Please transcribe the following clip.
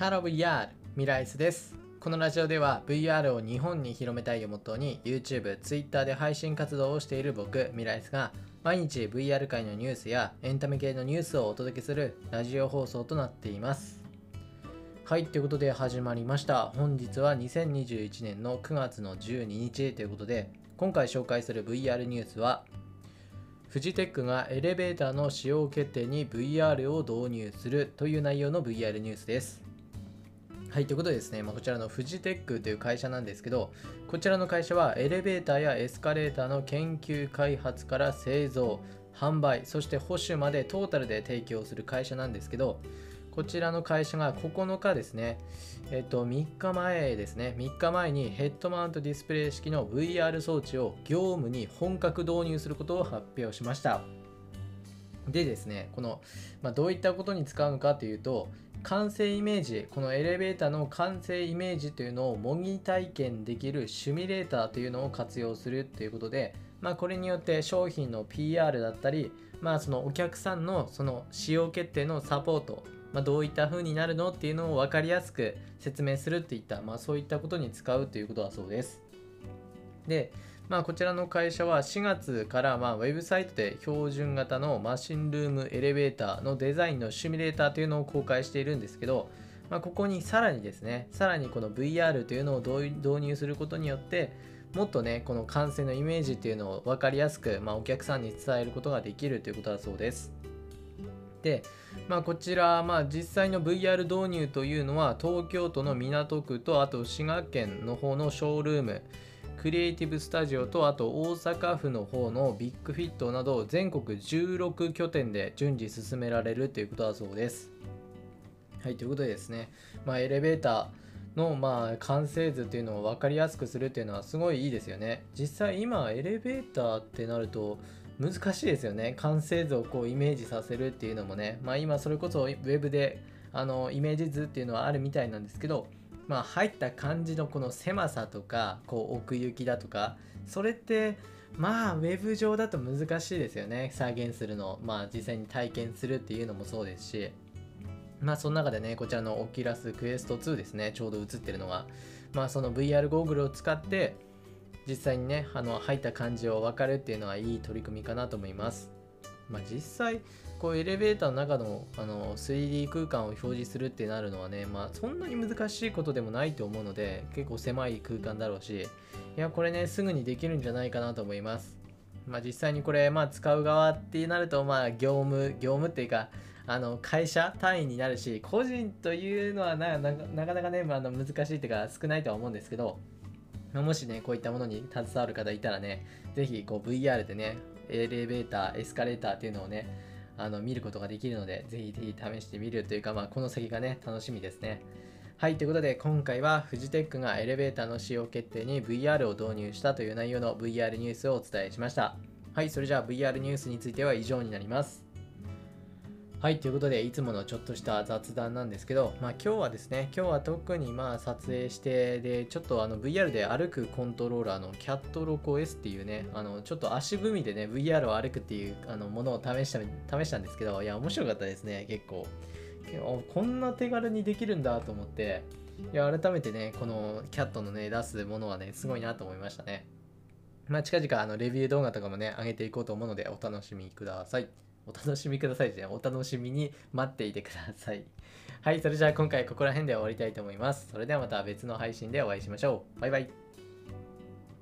Hello VR ミライスです。このラジオでは VR を日本に広めたいをモットーに YouTube、Twitter で配信活動をしている僕ミライスが毎日 VR 界のニュースやエンタメ系のニュースをお届けするラジオ放送となっています。はいということで始まりました。本日は2021年の9月の12日ということで今回紹介する VR ニュースはフジテックがエレベーターの仕様決定に VR を導入するという内容の VR ニュースです。はい、ということでですね、まあ、こちらのフジテックという会社なんですけど、こちらの会社はエレベーターやエスカレーターの研究開発から製造、販売、そして保守までトータルで提供する会社なんですけど、こちらの会社が9日ですね、えっと、3日前ですね、3日前にヘッドマウントディスプレイ式の VR 装置を業務に本格導入することを発表しました。でですね、この、まあ、どういったことに使うのかというと、完成イメージ、このエレベーターの完成イメージというのを模擬体験できるシミュレーターというのを活用するということで、まあ、これによって商品の PR だったり、まあ、そのお客さんのその使用決定のサポート、まあ、どういった風になるのっていうのを分かりやすく説明するっていった、まあ、そういったことに使うということだそうです。で、まあ、こちらの会社は4月からまあウェブサイトで標準型のマシンルームエレベーターのデザインのシミュレーターというのを公開しているんですけど、まあ、ここにさらにですね、さらにこの VR というのを導入することによって、もっとね、この完成のイメージっていうのを分かりやすく、まあ、お客さんに伝えることができるということだそうです。で、まあ、こちら、まあ、実際の VR 導入というのは東京都の港区とあと滋賀県の方のショールームクリエイティブスタジオとあと大阪府の方のビッグフィットなど全国16拠点で順次進められるということだそうです。はいということでですね、まあ、エレベーターのまあ完成図っていうのを分かりやすくするっていうのはすごいいいですよね。実際今エレベーターってなると難しいですよね完成図をこうイメージさせるっていうのもねまあ今それこそウェブであのイメージ図っていうのはあるみたいなんですけどまあ入った感じのこの狭さとかこう奥行きだとかそれってまあウェブ上だと難しいですよね。再現するの。まあ実際に体験するっていうのもそうですし。まあその中でねこちらのオキラスクエスト2ですね。ちょうど映ってるのが。まあその VR ゴーグルを使って実際にねあの入った感じを分かるっていうのはいい取り組みかなと思います。まあ、実際こうエレベーターの中のあの 3D 空間を表示するってなるのはね、まあ、そんなに難しいことでもないと思うので結構狭い空間だろうしいやこれねすぐにできるんじゃないかなと思います。まあ、実際にこれ、まあ、使う側ってなると、まあ、業務業務っていうかあの会社単位になるし個人というのはなかなかね、まあ、の難しいっていうか少ないとは思うんですけどもしね、こういったものに携わる方いたらね、ぜひこう VR でね、エレベーター、エスカレーターっていうのをね、あの見ることができるので、ぜひぜひ試してみるというか、まあ、この先がね、楽しみですね。はい、ということで今回はフジテックがエレベーターの使用決定に VR を導入したという内容の VR ニュースをお伝えしました。はい、それじゃあ VR ニュースについては以上になります。はい、ということで、いつものちょっとした雑談なんですけど、まあ今日はですね、今日は特にまあ撮影して、で、ちょっとあの VR で歩くコントローラーのキャットロコ S っていうね、あのちょっと足踏みでね、VR を歩くっていうあのものを試した試したんですけど、いや、面白かったですね、結構。こんな手軽にできるんだと思って、いや、改めてね、このキャットのね、出すものはね、すごいなと思いましたね。まあ近々あのレビュー動画とかもね、上げていこうと思うので、お楽しみください。お楽しみくださいじゃお楽しみに待っていてください。はい、それじゃあ今回ここら辺で終わりたいと思います。それではまた別の配信でお会いしましょう。バイバイ。